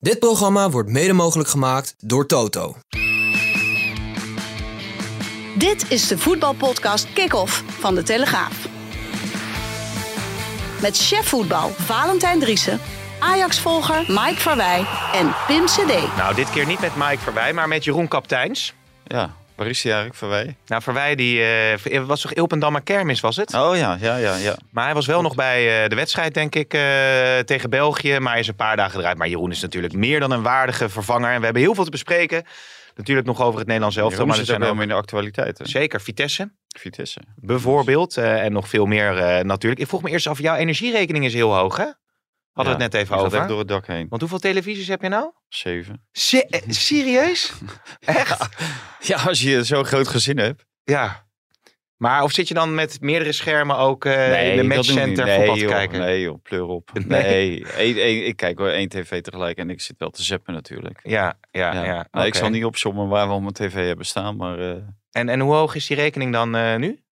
Dit programma wordt mede mogelijk gemaakt door Toto. Dit is de voetbalpodcast Kick-Off van De Telegraaf. Met chef voetbal Valentijn Driessen, Ajax-volger Mike Verwij en Pim CD. Nou, dit keer niet met Mike Verwij, maar met Jeroen Kapteins. Ja, waar is hij eigenlijk, Verwij? Nou, Verwij die, eh, was toch Ilpendammer Kermis, was het? Oh ja, ja, ja. ja. Maar hij was wel nog bij eh, de wedstrijd, denk ik, eh, tegen België. Maar hij is een paar dagen eruit. Maar Jeroen is natuurlijk meer dan een waardige vervanger. En we hebben heel veel te bespreken. Natuurlijk nog over het Nederlands elftal. Jeroen Maar zit er ook zijn wel de actualiteiten. zeker Vitesse, Vitesse. bijvoorbeeld. eh, en nog veel meer eh, natuurlijk. Ik vroeg me eerst af, jouw energierekening is heel hoog, hè? Hadden we het net even over. echt door het dak heen. Want hoeveel televisies heb je nou? Zeven. Se- eh, serieus? Echt? Ja, als je zo'n groot gezin hebt. Ja. Maar of zit je dan met meerdere schermen ook eh, in de matchcenter niet. voetbal nee, te joh, kijken? Nee joh, pleur op. Nee. Nee, ik kijk wel één tv tegelijk en ik zit wel te zappen natuurlijk. Ja, ja, ja. Nou, Ik zal niet opzommen waar we mijn tv hebben staan, maar... eh, En, en hoe hoog is die rekening dan nu?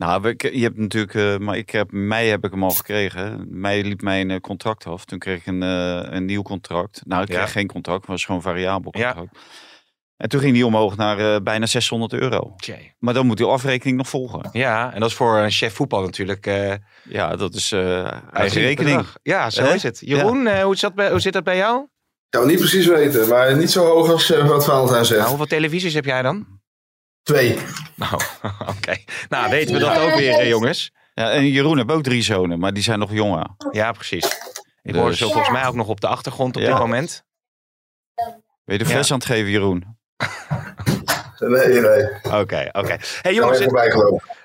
Nou, je hebt natuurlijk, eh, maar ik heb, mei heb ik hem al gekregen. Mei liep mijn eh, contract af. Toen kreeg ik een, eh, een nieuw contract. Nou, ik kreeg Ja. geen contract, het was gewoon variabel Ja. contract. En toen ging die omhoog naar eh, bijna 600 euro. Maar dan moet die afrekening nog volgen. Ja, en dat is voor een chef voetbal natuurlijk eh Ja, dat is eh eigen rekening. bedrag. Ja, zo is het. Jeroen, hoe, zat bij, hoe zit dat bij jou? Ik zou het niet precies weten, maar niet zo hoog als wat Valentijn zegt. Nou, hoeveel televisies heb jij dan? Twee. Nou, oké. Nou, weten we dat ook weer, eh, jongens. Ja, en Jeroen heeft ook drie zonen, maar die zijn nog jonger. Ja, precies. Ik Dus- hoor ze volgens mij ook nog op de achtergrond op Ja. dit moment. Ben je de Ja. fles aan het geven, Jeroen? Nee, nee. Oké, oké. Hey Jongens,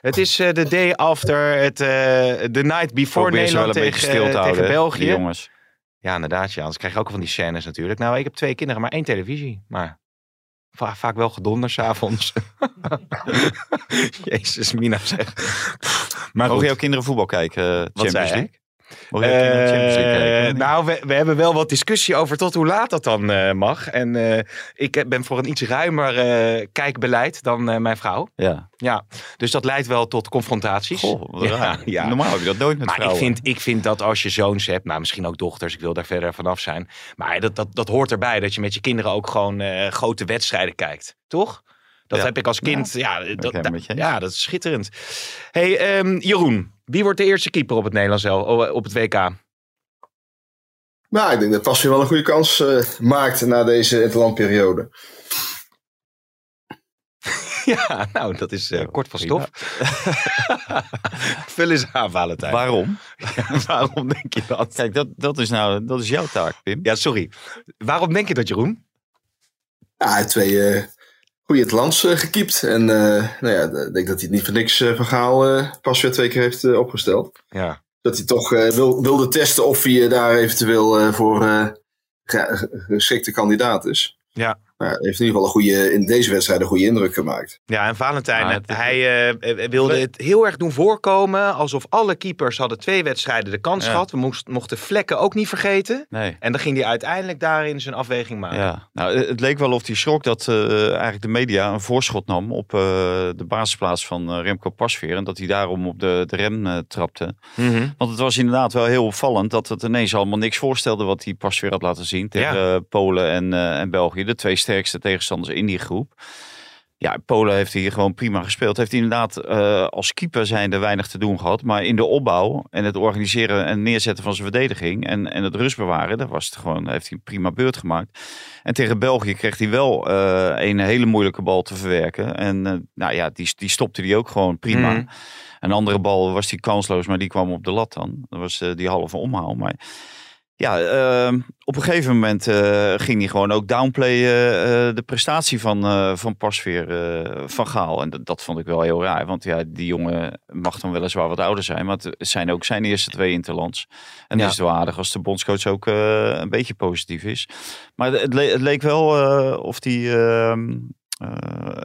het, is eh, de day after, het, eh the night before Probeer Nederland een beetje tegen, stil te eh, houden, tegen België. jongens. Ja, inderdaad. Ja. Anders krijg je ook van die scènes natuurlijk. Nou, ik heb twee kinderen, maar één televisie. Maar va- vaak wel gedonder s'avonds. Jezus, Mina zeg. Maar Mogen jouw kinderen voetbal kijken, eh, Champions? League? Champions League Eh, kijken? nou, we, we hebben wel wat discussie over tot hoe laat dat dan eh, mag. En eh, ik ben voor een iets ruimer kijkbeleid dan mijn vrouw. Ja. Ja, dus dat leidt wel tot confrontaties. Goh, Ja. Normaal heb je dat nooit met Maar ik vrouwen. vind, ik vind dat als je zoons hebt, nou misschien ook dochters, ik wil daar verder vanaf zijn. Maar dat, dat, dat hoort erbij, dat je met je kinderen ook gewoon grote wedstrijden kijkt. Toch? Dat Ja. heb ik als kind. Ja, dat, da- ja dat is schitterend. hey, ehm, Jeroen, wie wordt de eerste keeper op het Nederlands el- op het WK? Nou, ik denk dat Pasveer wel een goede kans eh, maakt na deze interlandperiode. Ja, nou, dat is eh, kort van stof. Vul eens aan, Valentijn. Waarom? Waarom denk je dat? Kijk, dat, dat is nou dat is jouw taak, Pim. Ja, sorry. Waarom denk je dat, Jeroen? Ja, hij heeft twee eh goede interlands eh, gekiept. En eh, nou ja, ik denk dat hij het niet voor niks uh, verhaal eh Pasveer twee keer heeft opgesteld. Ja. Dat hij toch wil, wilde testen of hij daar eventueel voor ge- ge- geschikte kandidaat is. Ja. Maar hij heeft in ieder geval een goede, in deze wedstrijd een goede indruk gemaakt. Ja, en Valentijn, het- hij eh, wilde het heel erg doen voorkomen alsof alle keepers hadden twee wedstrijden de kans Ja. gehad. We moest, mochten vlekken ook niet vergeten. Nee. En dan ging hij uiteindelijk daarin zijn afweging maken. Ja, nou, het leek wel of hij schrok dat eh, eigenlijk de media een voorschot nam op eh, de basisplaats van eh, Remco Pasveer. En dat hij daarom op de, de rem eh, trapte. Mhm. Want het was inderdaad wel heel opvallend dat het ineens allemaal niks voorstelde wat hij Pasveer had laten zien tegen Ja. eh, Polen en, eh, en België. De twee sterkste tegenstanders in die groep. Ja, Polen heeft hier gewoon prima gespeeld. Heeft inderdaad eh, als keeper zijn er weinig te doen gehad. Maar in de opbouw en het organiseren en neerzetten van zijn verdediging en, en het rust bewaren, daar was het gewoon, heeft hij een prima beurt gemaakt. En tegen België kreeg hij wel eh, een hele moeilijke bal te verwerken. En eh, nou ja, die, die stopte hij ook gewoon prima. Mhm. Een andere bal was die kansloos, maar die kwam op de lat dan. Dat was die halve omhaal. Maar Ja, ehm, op een gegeven moment eh, ging hij gewoon ook downplayen eh, de prestatie van, eh, van Pasveer van Gaal. En dat, dat vond ik wel heel raar. Want ja, die jongen mag dan weliswaar wat ouder zijn. Maar het zijn ook zijn eerste twee interlands. En ja. is het wel aardig als de bondscoach ook een beetje positief is. Maar het, het leek wel of die ehm,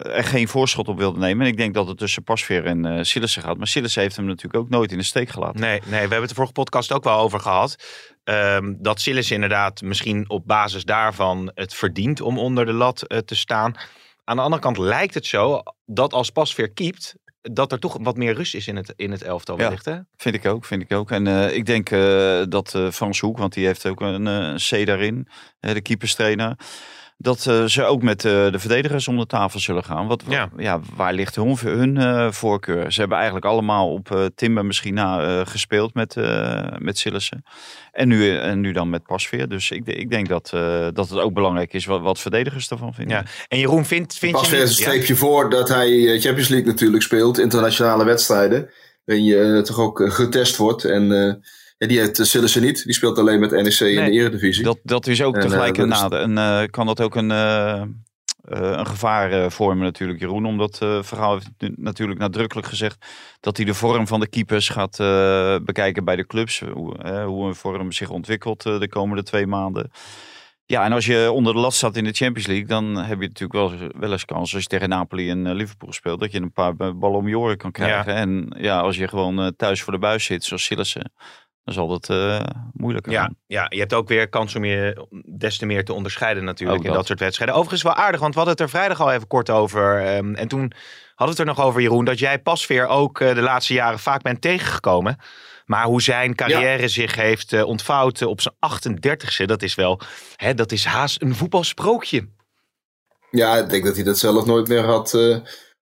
er geen voorschot op wilde nemen. En ik denk dat het tussen Pasveer en uh, Sillissen gaat. Maar Sillissen heeft hem natuurlijk ook nooit in de steek gelaten. Nee, nee we hebben het de vorige podcast ook wel over gehad. Um, dat Sillissen inderdaad misschien op basis daarvan het verdient om onder de lat uh, te staan. Aan de andere kant lijkt het zo dat als Pasveer keept, dat er toch wat meer rust is in het, in het elftal ja, wellicht, hè? vind ik ook, vind ik ook. En uh, ik denk uh, dat Frans Hoek, want die heeft ook een C daarin, de keeperstrainer dat uh, ze ook met uh, de verdedigers om de tafel zullen gaan. Wat, ja. ja waar ligt hun, hun uh, voorkeur? Ze hebben eigenlijk allemaal op Timber misschien na gespeeld met, met Sillissen. En nu, en nu dan met Pasveer. Dus ik, ik denk dat, dat het ook belangrijk is wat, wat verdedigers ervan vinden. Ja. En Jeroen, vindt vind Pasveer je... een streepje voor dat hij Champions League natuurlijk speelt. Internationale wedstrijden. Waarin je toch ook getest wordt. En ja, die heeft ze niet. Die speelt alleen met NEC in de Eredivisie. Dat, dat is ook tegelijk uh, een nadeel. En uh, kan dat ook een, uh, een gevaar vormen natuurlijk, Jeroen. Omdat Verhaal heeft natuurlijk nadrukkelijk gezegd dat hij de vorm van de keepers gaat bekijken bij de clubs. Hoe, hoe een vorm zich ontwikkelt de komende twee maanden. Ja, en als je onder de last staat in de Champions League, dan heb je natuurlijk wel, wel eens kans als je tegen Napoli en Liverpool speelt, dat je een paar ballen om je oren kan krijgen. Ja. En ja, als je gewoon thuis voor de buis zit, zoals Sillissen, dan zal dat uh, moeilijker ja, Ja, je hebt ook weer kans om je des te meer te onderscheiden natuurlijk in dat soort wedstrijden. Overigens wel aardig, want we hadden het er vrijdag al even kort over. Um, en toen hadden we het er nog over, Jeroen, dat jij Pasveer ook uh, de laatste jaren vaak bent tegengekomen. Maar hoe zijn carrière ja. zich heeft uh, ontvouwd op zijn 38ste, dat is wel, hè, dat is haast een voetbalsprookje. Ja, ik denk dat hij dat zelf nooit meer had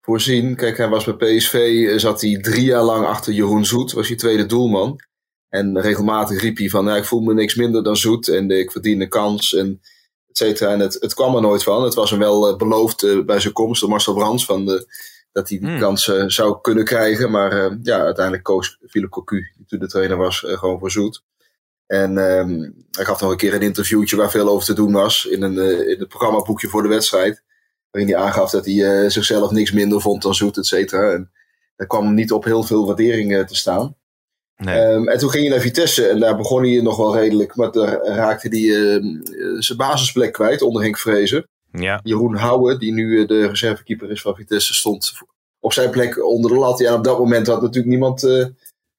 voorzien. Kijk, hij was bij PSV, zat hij drie jaar lang achter Jeroen Zoet, was hij tweede doelman. En regelmatig riep hij van, nou, ik voel me niks minder dan zoet en ik verdien een kans en et cetera. En het, het kwam er nooit van. Het was hem wel uh, beloofd uh, bij zijn komst door Marcel Brands van de, dat hij die hmm. kans uh, zou kunnen krijgen. Maar ja, uiteindelijk koos Philip Cocu, die toen de trainer was, gewoon voor zoet. En um, hij gaf nog een keer een interviewtje waar veel over te doen was in, een, in het programmaboekje voor de wedstrijd. Waarin hij aangaf dat hij zichzelf niks minder vond dan zoet, et cetera. En daar kwam niet op heel veel waardering te staan. Nee. Um, en toen ging hij naar Vitesse en daar begon hij nog wel redelijk. Maar daar raakte hij uh, zijn basisplek kwijt onder Henk Vrezen. Ja. Jeroen Houwe, die nu eh, de reservekeeper is van Vitesse, stond op zijn plek onder de lat. Ja, op dat moment had natuurlijk niemand uh,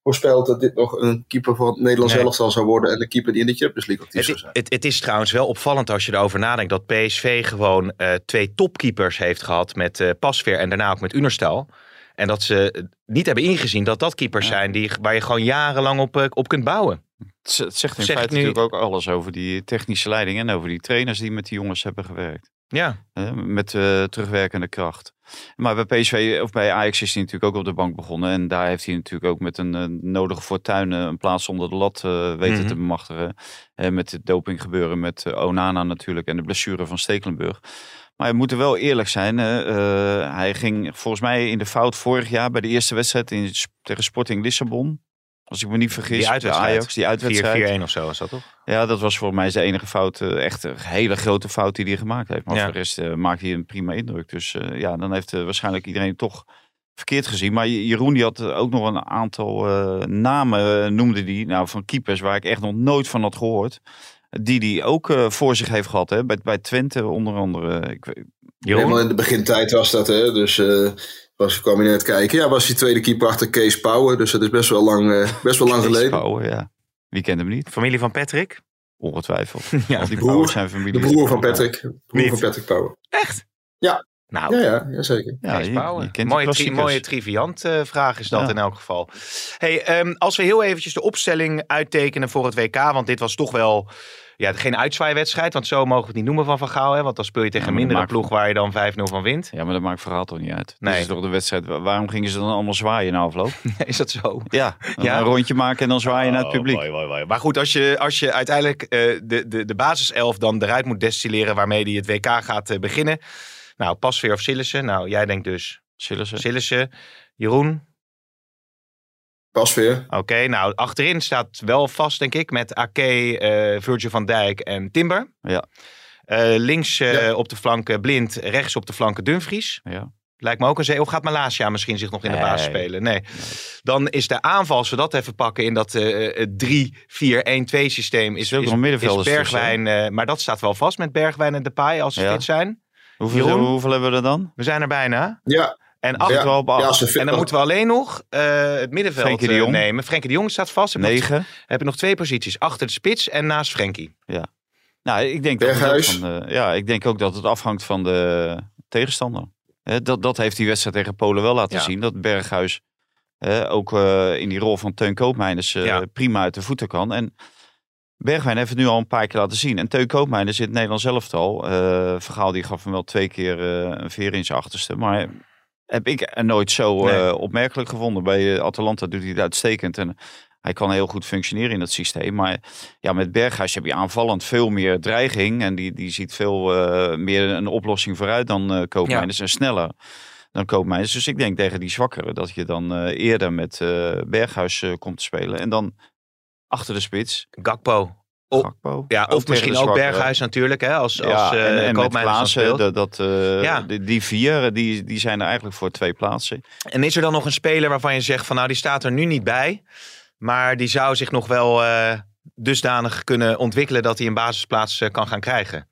voorspeld dat dit nog een keeper van het Nederlands nee. elftal zou worden. En de keeper die in de Champions League actief zou zijn. Het, het, is trouwens wel opvallend als je erover nadenkt dat PSV gewoon uh, twee topkeepers heeft gehad met Pasveer en daarna ook met Unerstal. En dat ze niet hebben ingezien dat dat keepers zijn die, waar je gewoon jarenlang op, eh, op kunt bouwen. Het zegt in zeg feite nu... natuurlijk ook alles over die technische leiding en over die trainers die met die jongens hebben gewerkt. Ja. met uh, terugwerkende kracht. Maar bij PSV of bij Ajax is hij natuurlijk ook op de bank begonnen. En daar heeft hij natuurlijk ook met een uh, nodige fortuin een plaats onder de lat weten mm-hmm. te bemachtigen. met het doping gebeuren met Onana natuurlijk en de blessure van Stekelenburg. Maar we moeten wel eerlijk zijn. Uh, hij ging volgens mij in de fout vorig jaar bij de eerste wedstrijd in, tegen Sporting Lissabon. Als ik me niet vergis. Die uitwedstrijd. Ajax, die uitwedstrijd. 4-4-1 of zo was dat toch? Ja, dat was volgens mij zijn enige fout. Uh, echt een hele grote fout die hij gemaakt heeft. Maar ja. voor de rest uh, maakt hij een prima indruk. Dus uh, ja, dan heeft waarschijnlijk iedereen toch verkeerd gezien. Maar Jeroen die had ook nog een aantal namen, noemde die. Nou, van keepers waar ik echt nog nooit van had gehoord die die ook uh, voor zich heeft gehad. Hè? Bij, bij Twente onder andere. Ik, Helemaal in de begintijd was dat. Hè? Dus uh, was, kwam je net kijken. Ja, was hij tweede keeper achter Kees Power. Dus dat is best wel lang, uh, best wel lang Kees geleden. Power, ja. Wie kent hem niet? Familie van Patrick? Ongetwijfeld. ja, Al die broer, zijn familie. De broer van Patrick. De broer van Patrick Power. Echt? Ja. Nou, ja, ja, zeker. Ja, je, je mooie, tri mooie triviant uh, vraag is dat ja. in elk geval. Hey, um, als we heel eventjes de opstelling uittekenen voor het WK, want dit was toch wel ja, geen uitzwaaiwedstrijd, want zo mogen we het niet noemen van Van Gaal. Hè? Want dan speel je tegen een mindere ploeg waar je dan 5-0 van wint. Ja, maar dat maakt verhaal toch niet uit. Nee. Dat is toch de wedstrijd. Waarom gingen ze dan allemaal zwaaien na afloop? is dat zo? Ja, ja, een rondje maken en dan zwaaien oh, naar het oh, publiek. Maar goed, als je, als je uiteindelijk uh, de, de, de basiself dan eruit moet destilleren waarmee die het WK gaat uh, beginnen. Nou, Pasveer of Sillissen. Nou, jij denkt dus Sillissen. Sillissen. Jeroen? Pasveer. Oké, nou achterin staat wel vast denk ik met Ake, eh Virgil van Dijk en Timber. Ja. Eh, links eh, Ja. op de flanken Blind, rechts op de flanken Dumfries. Ja. Lijkt me ook een zee. Of gaat Malasia misschien zich nog in de Nee. basis spelen? Nee. Dan is de aanval, als we dat even pakken in dat eh, eh, 3-4-1-2 systeem, is, Is is, Bergwijn. eh, maar dat staat wel vast met Bergwijn en Depay als ze Ja. fit zijn. Hoeveel, Jeroen? hoeveel hebben we er dan? We zijn er bijna. Ja, En, op ja fit en dan moeten we alleen nog eh, het middenveld Frenkie de eh, Jong. nemen. Frenkie de Jong staat vast. Nog, Negen. heb je nog twee posities. Achter de spits en naast Frenkie. Nou, ik denk, dat van de, ja, ik denk ook dat het afhangt van de tegenstander. Hè, dat, dat heeft die wedstrijd tegen Polen wel laten Ja. zien. Dat Berghuis hè, ook eh, in die rol van Teun Koopmeiners eh, Ja. prima uit de voeten kan. En Bergwijn heeft het nu al een paar keer laten zien. En Teun Koopmeiners in het Nederlands elftal. eh Vergaal die gaf hem wel twee keer eh, een veer in zijn achterste. Maar heb ik nooit zo Nee. eh, opmerkelijk gevonden. Bij eh, Atalanta doet hij het uitstekend. En hij kan heel goed functioneren in het systeem. Maar ja, met Berghuis heb je aanvallend veel meer dreiging. En die, die ziet veel eh, meer een oplossing vooruit dan eh Koopmeiners. En sneller dan Koopmeiners. Dus ik denk tegen die zwakkere dat je dan eh, eerder met eh, Berghuis eh, komt te spelen. En dan achter de spits, Gakpo. Gakpo. Ja, of misschien ook. Berghuis natuurlijk. Hè, als als Ja, eh en, en met Klaassen, dat, dat, eh, Ja. die, die vier, die, die zijn er eigenlijk voor twee plaatsen. En is er dan nog een speler waarvan je zegt van nou die staat er nu niet bij. Maar die zou zich nog wel eh, dusdanig kunnen ontwikkelen dat hij een basisplaats eh, kan gaan krijgen.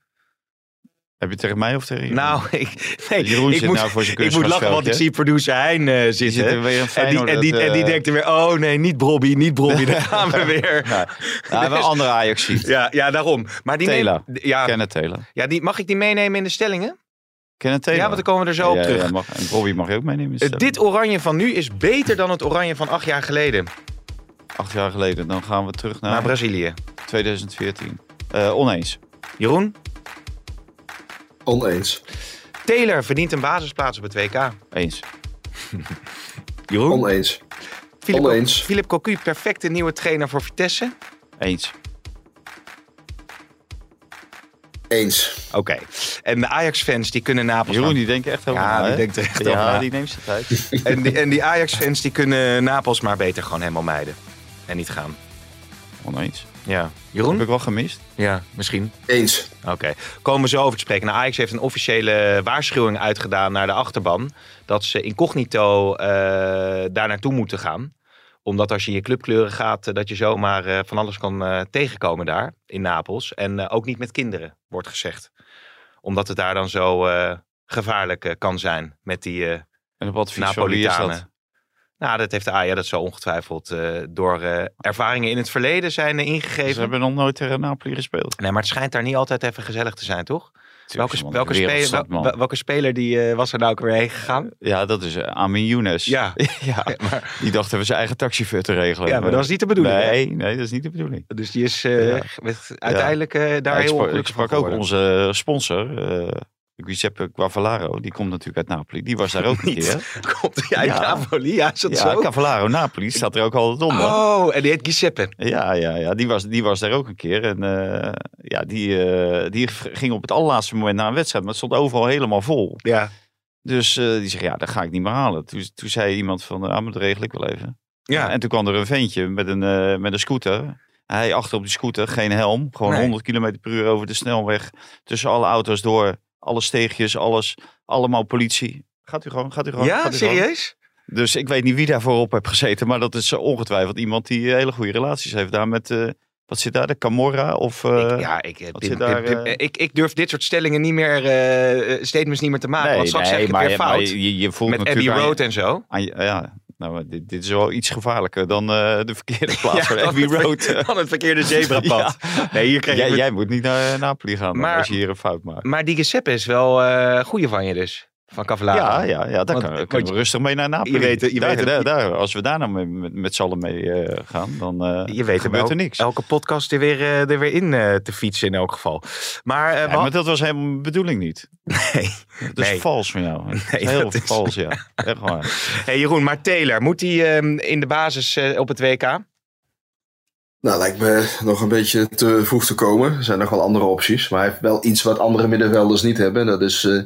Heb je tegen mij of tegen Jeroen? Nou, ik, nee, Jeroen ik, zit moet, nou voor zijn ik moet lachen, want ik zie producer Hein eh, zitten. zit er weer een en, die, en, die, dat, en die eh, denkt er weer, oh nee, niet Brobby, niet Brobby, daar gaan we weer. Ja, ja, wel andere Ajax ziet. Ja, ja, daarom. Maar die Taylor. neemt- ja, Kenneth Taylor. ja, die, mag ik die meenemen in de stellingen? Kenneth Taylor. Ja, want dan komen we er zo op Ja, terug. ja, mag, en Bobby mag je ook meenemen. in de Eh, dit oranje van nu is beter dan het oranje van acht jaar geleden. Acht jaar geleden. Dan gaan we terug naar Naar Brazilië. 2014. Eh, oneens. Jeroen, oneens. Taylor verdient een basisplaats op het WK. Eens. Jeroen? Oneens. Philip, Oneens. Philip Cocu, perfecte nieuwe trainer voor Vitesse. Eens. Eens. Oké. En de Ajax-fans die kunnen Napels... Jeroen, maar- die denkt echt over Ja, na, die hè? denkt er echt Ja, over na. die neemt zijn tijd. En die, en die Ajax-fans die kunnen Napels maar beter gewoon helemaal mijden. En niet gaan. Oneens. Ja. Heb Jeroen? ik wel gemist. Ja, misschien. Eens. Oké, komen we zo over te spreken. Nou, Ajax heeft een officiële waarschuwing uitgedaan naar de achterban. Dat ze incognito eh daar naartoe moeten gaan. Omdat als je in je clubkleuren gaat, eh, dat je zomaar eh, van alles kan eh, tegenkomen daar in Napels. En eh, ook niet met kinderen, wordt gezegd. Omdat het daar dan zo eh, gevaarlijk kan zijn met die eh, En op is dat? Nou, dat heeft de AJA, dat zal ongetwijfeld eh, door eh, ervaringen in het verleden zijn eh, Ze ingegeven. hebben nog nooit tegen Napoli gespeeld. Nee, maar het schijnt daar niet altijd even gezellig te zijn, toch? Welke, welke, speler, wel- man. wel- welke speler die, was er nou ook weer heen gegaan? Ja, dat is Amin Younes. Ja. ja. maar, Die dacht even zijn eigen taxichauffeur te regelen. ja, maar dat was niet de bedoeling. hè? Nee, nee, dat is niet de bedoeling. Dus die is Ja. met, uiteindelijk daar Ja, heel sprak, ik ongelukkig sprak ook onze sponsor, Giuseppe Cavallaro. Die komt natuurlijk uit Napoli. Die was daar ook een keer. Komt hij uit Ja. Napoli? Ja, is dat Ja, zo? Cavallaro Napoli staat er ook altijd onder. Oh, en die heet Giuseppe. Ja, ja, ja. Die, was, die was daar ook een keer. En eh, ja, die, eh, die ging op het allerlaatste moment naar een wedstrijd. Maar het stond overal helemaal vol. Ja. Dus eh, die zegt, ja, dat ga ik niet meer halen. Toen, toen zei iemand van, ah, maar dat regel ik wel even. Ja. En toen kwam er een ventje met een, met een scooter. Hij achter op die scooter, geen helm. Gewoon Nee. 100 km per uur over de snelweg. Tussen alle auto's door. Alle steegjes, alles. Allemaal politie. Gaat u gewoon, gaat u gewoon. ja, gaat u gewoon. serieus? Dus ik weet niet wie daarvoor op heeft gezeten. Maar dat is eh, ongetwijfeld iemand die eh, hele goede relaties heeft daar met... eh, wat zit daar? De Camorra? Of, ik, ja, ik, Pim- daar, Pim- ik, ik durf dit soort stellingen niet meer, eh, statements niet meer te maken. want straks zeg ik het weer fout. je, je voelt met Abbey je- Road en zo. je- ja, nou, dit, dit is wel iets gevaarlijker dan eh, de verkeerde plaats van Abbey het Road. Dan het verkeerde zebrapad. Nee, hier krijg je... Jij, jij moet niet naar Napoli gaan Maar- als je hier een fout maakt. Maar die Giuseppe is wel eh goeie van je dus. Van Cavallaro. Ja, ja, ja daar Want- want kunnen we rustig mee naar Napoli. je weet het- je daar, weet het- daar, daar- als we daar nou met, met, met z'n allen mee eh, gaan, dan eh, Je weet gebeurt er niks. elke podcast er weer, eh, er weer in eh, te fietsen in elk geval. Maar, eh, Ja, wat- maar dat was helemaal mijn bedoeling niet. nee. Dat is Nee. vals van jou. Nee, heel dat is- vals, ja. Echt waar. Hey Jeroen, maar Taylor, moet hij ehm, in de basis eh, op het WK? Nou, lijkt me nog een beetje te vroeg te komen. Er zijn nog wel andere opties. Maar hij heeft wel iets wat andere middenvelders niet hebben. Dat is eh,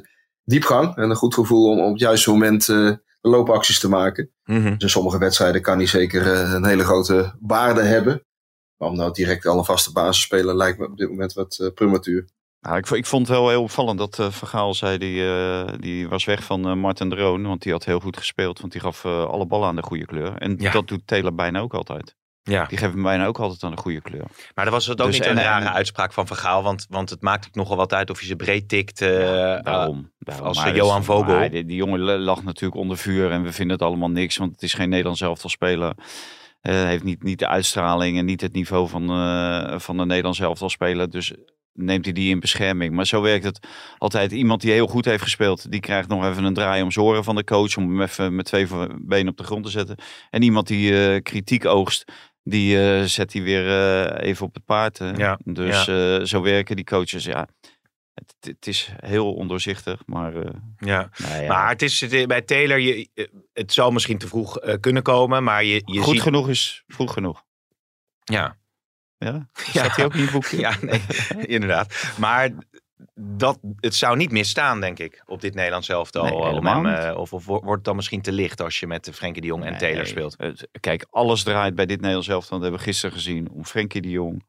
diepgang en een goed gevoel om op het juiste moment eh, loopacties te maken. Mhm. Dus in sommige wedstrijden kan hij zeker eh, een hele grote waarde hebben. Maar om nou direct al een vaste basis te spelen lijkt me op dit moment wat eh, prematuur. Ja, ik, ik vond het wel heel opvallend dat eh Vergaal zei, die, eh, die was weg van eh Martin de Roon. Want die had heel goed gespeeld, want die gaf eh, alle ballen aan de goede kleur. En Ja. dat doet Taylor bijna ook altijd. Ja, Die geeft hem bijna ook altijd aan de goede kleur. maar dat was het ook Dus niet en- een rare en- uitspraak van Vergaal. Want, want het maakt ook nogal wat uit of je ze breed tikt. eh, Daarom. daarom. als, Maar eh, Johan Vogel. maar die, die jongen lag natuurlijk onder vuur en we vinden het allemaal niks. Want het is geen Nederlands elftal speler. Eh, heeft niet, niet de uitstraling en niet het niveau van, eh, van een Nederlands elftal speler. Dus neemt hij die in bescherming. Maar zo werkt het altijd. Iemand die heel goed heeft gespeeld, die krijgt nog even een draai om zijn oren van de coach. Om hem even met twee benen op de grond te zetten. En iemand die eh, kritiek oogst, die eh, zet hij weer eh, even op het paard. Ja, Dus eh, zo werken die coaches. Ja, het, het is heel ondoorzichtig, maar... ja. nou ja, Maar het is het- bij Taylor, je, het zou misschien te vroeg kunnen komen. Maar je, je goed ziet... genoeg is vroeg genoeg. Ja, Ja? Ja. Staat hij ook in je boekje? ja nee, inderdaad. Maar dat, het zou niet misstaan, denk ik, op dit Nederlands elftal. Nee, hem, eh, of, of wordt het dan misschien te licht als je met Frenkie de Jong en Taylor Nee, speelt? Kijk, alles draait bij dit Nederlands elftal. Dat hebben we gisteren gezien. Om Frenkie de Jong,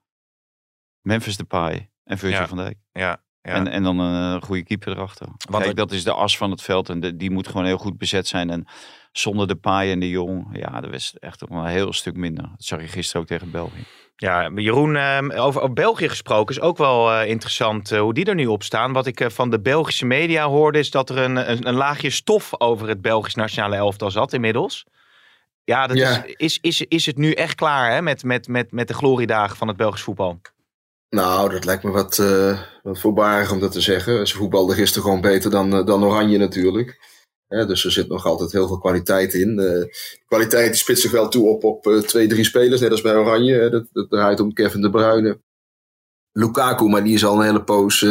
Memphis Depay en Virgil Ja. van Dijk. Ja, ja. En, en dan een goede keeper erachter. Want Kijk, dat is de as van het veld. En de- die moet gewoon heel goed bezet zijn. En zonder Depay en de Jong, ja, dat was echt nog een heel stuk minder. Dat zag je gisteren ook tegen België. Ja, Jeroen, eh, over, over België gesproken is ook wel eh, interessant eh, hoe die er nu op staan. Wat ik eh, van de Belgische media hoorde is dat er een, een, een laagje stof over het Belgisch nationale elftal zat inmiddels. Ja, dat Ja. Is, is, is, is het nu echt klaar hè, met, met, met, met de gloriedagen van het Belgisch voetbal? Nou, dat lijkt me wat, eh wat voorbarig om dat te zeggen. Ze voetbalden gisteren gewoon beter dan, eh, dan Oranje natuurlijk. Dus er zit nog altijd heel veel kwaliteit in. Eh kwaliteit spitst zich wel toe op, op twee, drie spelers, net als bij Oranje. Dat, dat draait om Kevin De Bruyne. Lukaku, maar die is al een hele poos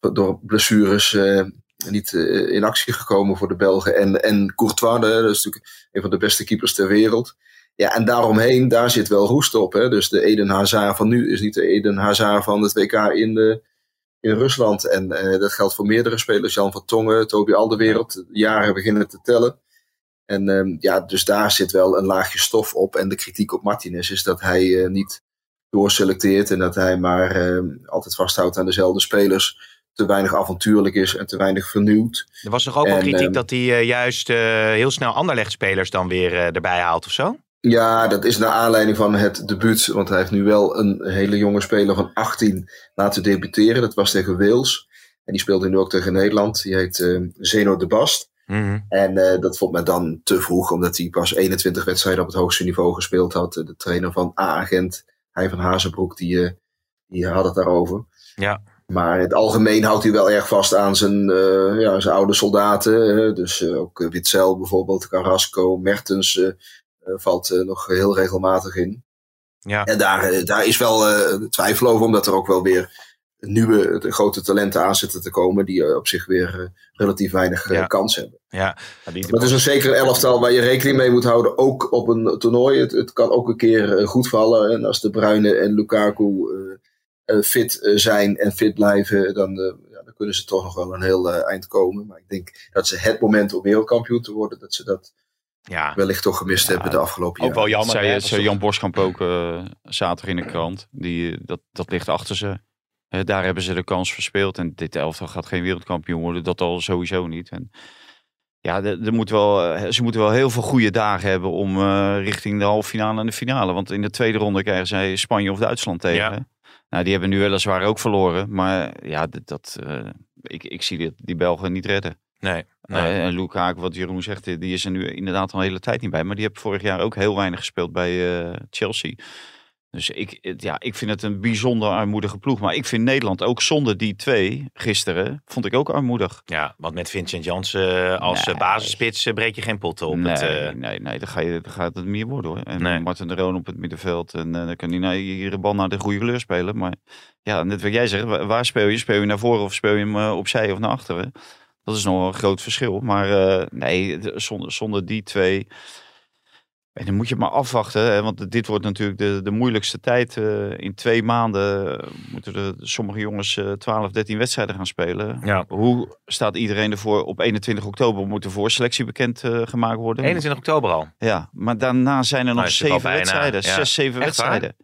door blessures niet in actie gekomen voor de Belgen. En, en Courtois, dat is natuurlijk een van de beste keepers ter wereld. Ja, en daaromheen, daar zit wel roest op. Hè? Dus de Eden Hazard van nu is niet de Eden Hazard van het WK in, de, in Rusland. En eh, dat geldt voor meerdere spelers. Jan van Tongen, Toby Alderwereld. De jaren beginnen te tellen. En ehm, ja, dus daar zit wel een laagje stof op. En de kritiek op Martinez is dat hij eh, niet doorselecteert. En dat hij maar ehm, altijd vasthoudt aan dezelfde spelers. Te weinig avontuurlijk is en te weinig vernieuwd. Er was toch ook wel En, kritiek ehm, dat hij eh, juist heel snel Anderlecht-spelers dan weer erbij haalt of zo? Ja, dat is naar aanleiding van het debuut. Want hij heeft nu wel een hele jonge speler van 18 laten debuteren. Dat was tegen Wales. En die speelde nu ook tegen Nederland. Die heet eh, Zeno de Bast. Mhm. En eh, dat vond men dan te vroeg, omdat hij pas 21 wedstrijden op het hoogste niveau gespeeld had. De trainer van A-agent, hij van Hazenbroek, die, eh, die had het daarover. Ja. Maar in het algemeen houdt hij wel erg vast aan zijn, eh, ja, zijn oude soldaten. eh, dus eh, ook eh, Witzel bijvoorbeeld, Carrasco, Mertens eh, eh, valt eh, nog heel regelmatig in. Ja. En daar, eh, daar is wel eh, twijfel over, omdat er ook wel weer nieuwe eh, grote talenten aan zitten te komen. Die eh, op zich weer eh, relatief weinig eh, Ja. kans hebben. Ja. Maar het is een zeker elftal waar je rekening mee moet houden, ook op een toernooi. Het, het kan ook een keer eh, goed vallen. En als de Bruyne en Lukaku eh, eh, fit eh, zijn en fit blijven, dan, eh, ja, dan kunnen ze toch nog wel een heel eh, eind komen. Maar ik denk dat ze het moment om wereldkampioen te worden, dat ze dat ja. wellicht toch gemist hebben de afgelopen Ook jaren. wel jammer. zei, hè, Jan Boskamp ook eh, zaterdag in de krant. Die, eh, dat, dat ligt achter ze. Hè, daar hebben ze de kans verspeeld. En dit elftal gaat geen wereldkampioen worden. Dat al sowieso niet. En ja, de- er moet wel, eh, ze moeten wel heel veel goede dagen hebben om eh, richting de halve finale en de finale. Want in de tweede ronde krijgen zij Spanje of Duitsland tegen. Ja. Nou, die hebben nu weliswaar ook verloren. Maar ja, dat, dat, eh, ik, ik zie dit, die Belgen niet redden. Nee. Eh, en Lukaku, wat Jeroen zegt, die is er nu inderdaad al een hele tijd niet bij. Maar die heeft vorig jaar ook heel weinig gespeeld bij eh, Chelsea. Dus ik, het- ja, ik vind het een bijzonder armoedige ploeg. Maar ik vind Nederland ook zonder die twee gisteren, vond ik ook armoedig. Ja, want met Vincent Jansen als Nee. eh, basisspits eh, breek je geen potten op. nee, het, eh, nee, nee, dan, ga je, dan gaat het meer worden hoor. En Nee. Martin de Roon op het middenveld. En eh, dan kan hij nou hier de bal naar de goede kleur spelen. Maar ja, net wat jij zegt, wa- waar speel je? Speel je naar voren of speel je hem eh, opzij of naar achteren? Dat is nog een groot verschil. Maar eh, nee, de- zonder, zonder die twee En dan moet je maar afwachten, hè, want dit wordt natuurlijk de, de moeilijkste tijd. Uh, in twee maanden moeten er sommige jongens uh, 12, 13 wedstrijden gaan spelen. Ja. Hoe staat iedereen ervoor? Op 21 oktober moet de voorselectie bekend uh, gemaakt worden. 21 oktober al? Ja, maar daarna zijn er nog nou, zeven wedstrijden. Ja. Zes, zeven Echt wedstrijden.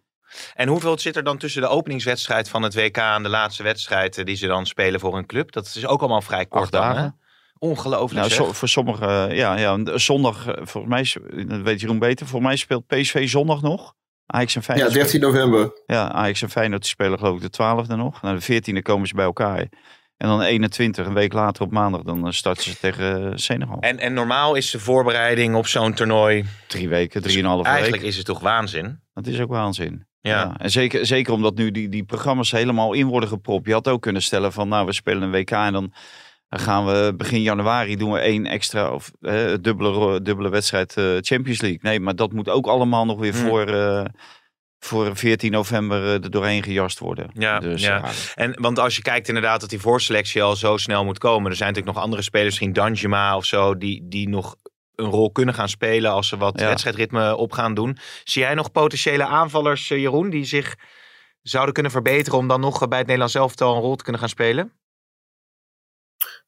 En hoeveel zit er dan tussen de openingswedstrijd van het WK en de laatste wedstrijd eh, die ze dan spelen voor een club? Dat is ook allemaal vrij kort dagen. Dan, Ongelooflijk. Nou, zo, voor sommigen, ja, ja, zondag, eh, volgens mij, dat weet Jeroen beter, voor mij speelt PSV zondag nog. Ajax en Feyenoord. Ja, 13 november. Ja, Ajax en Feyenoord spelen geloof ik de 12e nog. Na de 14e komen ze bij elkaar. En dan 21, een week later op maandag, dan eh, starten ze tegen eh, Senegal. En, en normaal is de voorbereiding op zo'n toernooi... Drie weken, drieënhalf week. Eigenlijk is het toch waanzin? Dat is ook waanzin. Ja. ja. En zeker, zeker omdat nu die, die programma's helemaal in worden gepropt. Je had ook kunnen stellen van, nou, we spelen een WK en dan gaan we begin januari doen we één extra of dubbele, dubbele wedstrijd uh, Champions League. Nee, maar dat moet ook allemaal nog weer hmm. voor, uh, voor 14 november er doorheen gejast worden. Ja, dus, ja. En, want als je kijkt inderdaad dat die voorselectie al zo snel moet komen. Er zijn natuurlijk nog andere spelers, misschien Danjima of zo, die, die nog een rol kunnen gaan spelen als ze wat ja. wedstrijdritme op gaan doen. Zie jij nog potentiële aanvallers, Jeroen, die zich zouden kunnen verbeteren om dan nog bij het Nederlands elftal een rol te kunnen gaan spelen?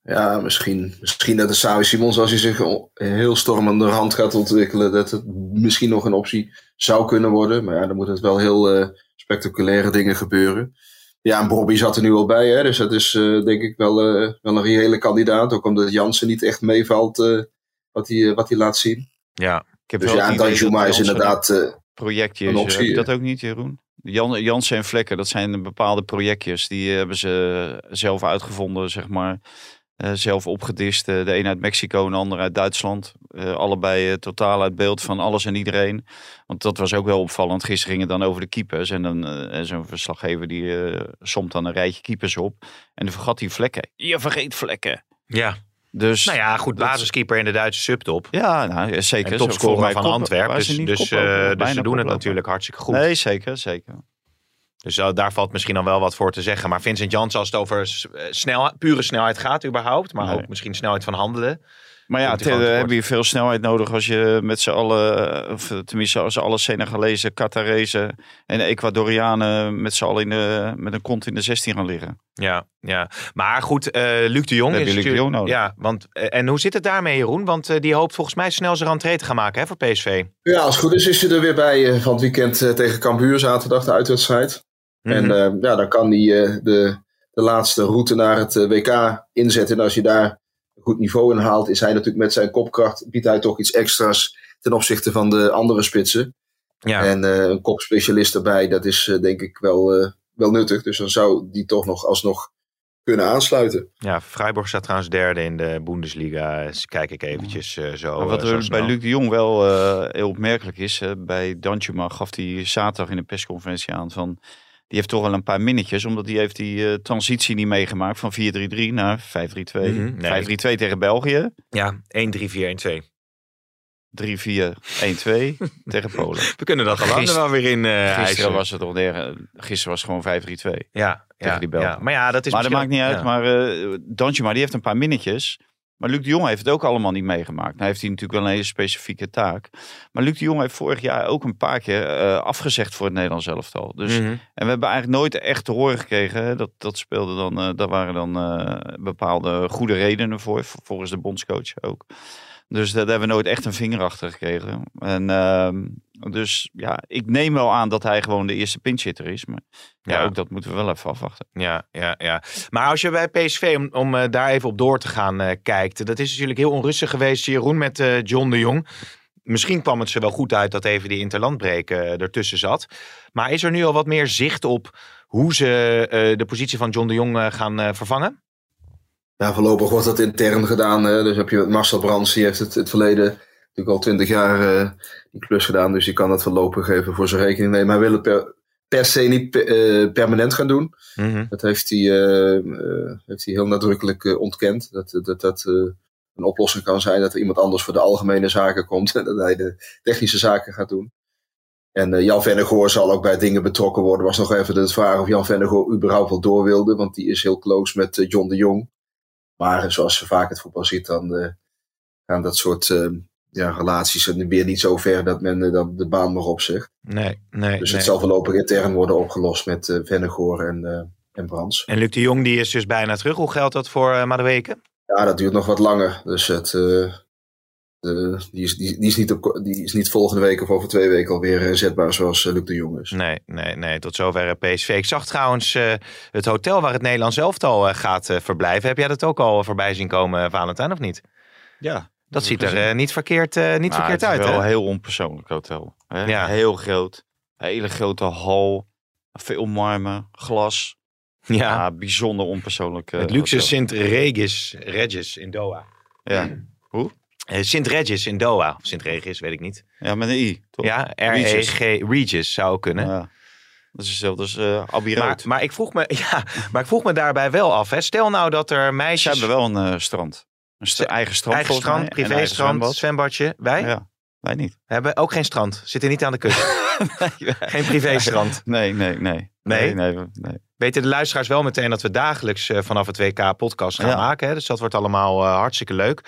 Ja, misschien, misschien dat de Savi Simons, als hij zich heel stormende rand gaat ontwikkelen, dat het misschien nog een optie zou kunnen worden. Maar ja, dan moet het wel heel uh, spectaculaire dingen gebeuren. Ja, en Bobby zat er nu al bij, hè, dus dat is uh, denk ik wel, uh, wel een reële kandidaat. Ook omdat Jansen niet echt meevalt wat, hij, wat hij laat zien. Ja, ik heb dus ja, Danjuma is inderdaad projectjes. Een optie, heb je dat ook niet, Jeroen? Jan, Jansen en Vlekken, dat zijn bepaalde projectjes. Die hebben ze zelf uitgevonden, zeg maar. Uh, zelf opgedist. Uh, de een uit Mexico en de ander uit Duitsland. Uh, allebei totaal uit beeld van alles en iedereen. Want dat was ook wel opvallend. Gisteren ging het dan over de keepers. En dan zo'n verslaggever die somt dan een rijtje keepers op. En dan vergat hij vlekken. Je vergeet vlekken. Ja. Dus, nou ja, goed, basiskeeper in de Duitse subtop. Ja, nou, zeker. En topscorer van Antwerpen. Dus, dus, dus ze doen het natuurlijk hartstikke goed. Nee, zeker, zeker. Dus daar valt misschien dan wel wat voor te zeggen. Maar Vincent Jans, als het over snel, pure snelheid gaat überhaupt, maar nee. ook misschien snelheid van handelen. Maar ja, te, heb je veel snelheid nodig als je met z'n allen, of tenminste als alle Senegalezen, Qatarezen en Ecuadorianen met z'n allen in de, met een kont in de 16 gaan liggen. Ja, ja. maar goed, uh, Luc de Jong is Luc de Jong nodig. Ja, want, uh, en hoe zit het daarmee Jeroen? Want uh, die hoopt volgens mij snel zijn rentree te gaan maken hè, voor PSV. Ja, als het goed is is hij er weer bij van het weekend tegen Cambuur zaterdag, de uitwedstrijd. Mm -hmm. En ja, dan kan hij de, de laatste route naar het WK inzetten. En als je daar goed niveau in haalt, is hij natuurlijk met zijn kopkracht, biedt hij toch iets extra's ten opzichte van de andere spitsen. Ja. En uh, een kopspecialist erbij, dat is uh, denk ik wel, uh, wel nuttig. Dus dan zou die toch nog alsnog kunnen aansluiten. Ja, Freiburg staat trouwens derde in de Bundesliga. Dus kijk ik eventjes zo. Maar wat er bij Luc de Jong wel heel opmerkelijk is, bij Danjuma gaf hij zaterdag in de persconferentie aan van heeft toch wel een paar minnetjes, omdat die heeft die uh, transitie niet meegemaakt van 4-3-3 naar 5-3-2. Mm -hmm, nee. 5-3-2 tegen België. Ja, 1-3-4-1-2. 3-4-1-2 tegen Polen. We kunnen dat al wel weer in uh, Gisteren was het nog Gisteren was het gewoon 5-3-2. Ja, tegen ja, die Belgen. Ja, maar ja, dat is maar dat maakt niet uit. Ja. Maar uh, maar die heeft een paar minnetjes. Maar Luc de Jong heeft het ook allemaal niet meegemaakt. Nou heeft hij natuurlijk wel een hele specifieke taak. Maar Luc de Jong heeft vorig jaar ook een paar keer uh, afgezegd voor het Nederlands elftal. Dus, Mhm. En we hebben eigenlijk nooit echt te horen gekregen. Hè, dat, dat speelde dan, uh, daar waren dan uh, bepaalde goede redenen voor. Volgens de bondscoach ook. Dus daar hebben we nooit echt een vinger achter gekregen. En ehm, dus ja, ik neem wel aan dat hij gewoon de eerste pinchitter is. Maar ja, Ja. ook dat moeten we wel even afwachten. Ja, ja, ja. Maar als je bij PSV, om, om eh, daar even op door te gaan, eh, kijkt. Dat is natuurlijk heel onrustig geweest, Jeroen, met eh, John de Jong. Misschien kwam het ze wel goed uit dat even die interlandbreek eh, ertussen zat. Maar is er nu al wat meer zicht op hoe ze de positie van John de Jong gaan vervangen? Ja, voorlopig wordt dat intern gedaan. Hè. Dus heb je met Marcel Brands, die heeft het het verleden natuurlijk al twintig jaar eh, die klus gedaan. Dus die kan dat voorlopig even voor zijn rekening nemen. Hij wil het per, per se niet eh, permanent gaan doen. Dat heeft hij, eh, heeft hij heel nadrukkelijk ontkend. Dat dat, dat een oplossing kan zijn dat er iemand anders voor de algemene zaken komt. En dat hij de technische zaken gaat doen. En Jan Vennegoor zal ook bij dingen betrokken worden. Was nog even de vraag of Jan Vennegoor überhaupt wel door wilde. Want die is heel close met John de Jong. Maar zoals je vaak het voetbal ziet, dan eh, gaan dat soort eh, ja, relaties zijn weer niet zo ver dat men uh, dat de baan nog opzegt. Nee, nee. Dus nee. het zal voorlopig intern worden opgelost met uh, Vennegoor en, uh, en Brands. En Luc de Jong die is dus bijna terug. Hoe geldt dat voor uh, Madueke? Ja, dat duurt nog wat langer. Dus het, die, is, die, die, is niet op, die is niet volgende week of over twee weken alweer zetbaar zoals Luc de Jong is. Nee, nee, nee. Tot zover PSV. Ik zag trouwens het hotel waar het Nederlands elftal gaat verblijven. Heb jij dat ook al voorbij zien komen, Valentijn, of niet? Ja. Dat ziet er uh, niet verkeerd, uh, niet maar verkeerd uit. Het is wel hè? een heel onpersoonlijk hotel. Hè? Ja. Heel groot. Hele grote hal. Veel marmer, glas. Ja. ja bijzonder onpersoonlijk. Uh, het luxe hotel. Sint Regis, Regis in Doha. Ja. Hoe? Sint Regis in Doha. Of Sint Regis, weet ik niet. Ja, met een I. Toch? Ja, R-E-G, Regis zou kunnen. Ja. Dat is hetzelfde als uh, Abbey maar, Road. maar, ik vroeg me, ja, maar ik vroeg me daarbij wel af. Hè. Stel nou dat er meisjes... Ze hebben wel een uh, strand. Een st eigen strand. Eigen strand, privéstrand, zwembadje. Wij? Ja, wij niet. We hebben ook geen strand. Zitten niet aan de kust. nee, geen privéstrand. Nee, nee, nee. Nee? Nee, nee, nee. Weten de luisteraars wel meteen dat we dagelijks uh, vanaf het WK podcast gaan Ja. maken. Hè? Dus dat wordt allemaal uh, hartstikke leuk.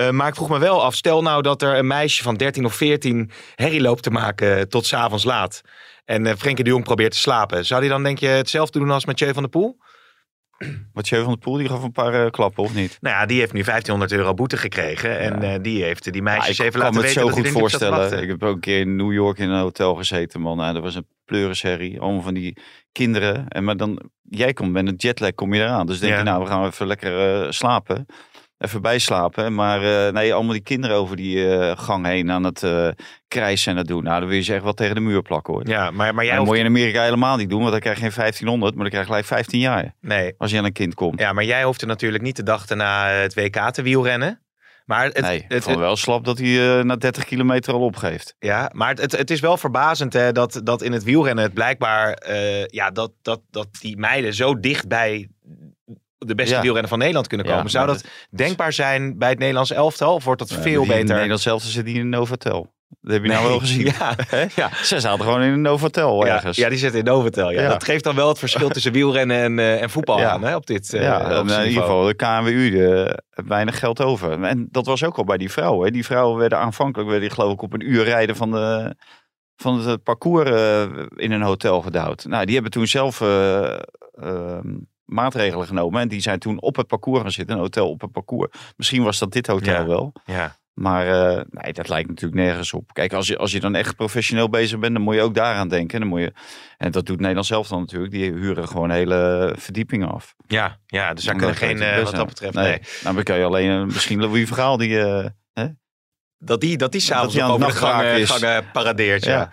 Uh, maar ik vroeg me wel af, stel nou dat er een meisje van 13 of 14 herrie loopt te maken tot s'avonds laat. En Frenkie de Jong probeert te slapen. Zou die dan denk je hetzelfde doen als Mathieu van der Poel? Mathieu van der Poel, die gaf een paar uh, klappen, of niet? Nou ja, die heeft nu 1500 euro boete gekregen. En ja. uh, die heeft die meisjes ja, even laten weten Ik kan me het zo goed voorstellen. Ik heb ook een keer in New York in een hotel gezeten, man. Nou, dat was een pleurisherrie. Allemaal van die kinderen. En maar dan, jij komt met een jetlag, kom je eraan. Dus denk ja. je, nou, we gaan even lekker uh, slapen. Even bijslapen. Maar uh, nee, allemaal die kinderen over die uh, gang heen aan het krijsen en dat doen. Nou, dan wil je ze echt wel tegen de muur plakken hoor. Ja, maar, maar jij dat hoeft... moet je in Amerika helemaal niet doen, want dan krijg je geen 1500, maar dan krijg je gelijk 15 jaar. Nee. Als je aan een kind komt. Ja, maar jij hoeft er natuurlijk niet de dag na het WK te wielrennen. Maar het, nee, het, het, wel slap dat hij uh, na 30 kilometer al opgeeft. Ja, maar het, het is wel verbazend hè, dat, dat in het wielrennen het blijkbaar... Uh, ja, dat, dat, dat die meiden zo dicht bij de beste ja. wielrenner van Nederland kunnen komen. Ja, Zou dat, dat denkbaar zijn bij het Nederlands elftal? Of wordt dat ja, veel beter? In het Nederlands elftal zit hier in Novotel. Dat heb je nee. nou wel gezien. Ja, ja. Ze zaten gewoon in een Novotel ja, ergens. Ja, die zitten in Novotel. Ja. Dat geeft dan wel het verschil tussen wielrennen en, uh, en voetbal aan hè, op dit uh, Ja, op in ieder geval de KNWU de, weinig geld over. En dat was ook al bij die vrouwen. Die vrouwen werden aanvankelijk, werden geloof ik, op een uur rijden van de van het parcours uh, in een hotel gedouwd. Nou, die hebben toen zelf maatregelen genomen. En die zijn toen op het parcours gaan zitten. Een hotel op het parcours. Misschien was dat dit hotel wel. Ja. Maar uh, nee, dat lijkt natuurlijk nergens op. Kijk, als je, als je dan echt professioneel bezig bent, dan moet je ook daaraan denken. Dan moet je, en dat doet Nederland zelf dan natuurlijk. Die huren gewoon hele verdiepingen af. Ja, ja dus daar kunnen geen, uh, wat dat betreft, nee. nee. Nou, dan kan je alleen uh, misschien Louis Verhaal die... hè? Dat die, dat die s'avonds over de gangen, gangen paradeert. Ja. ja.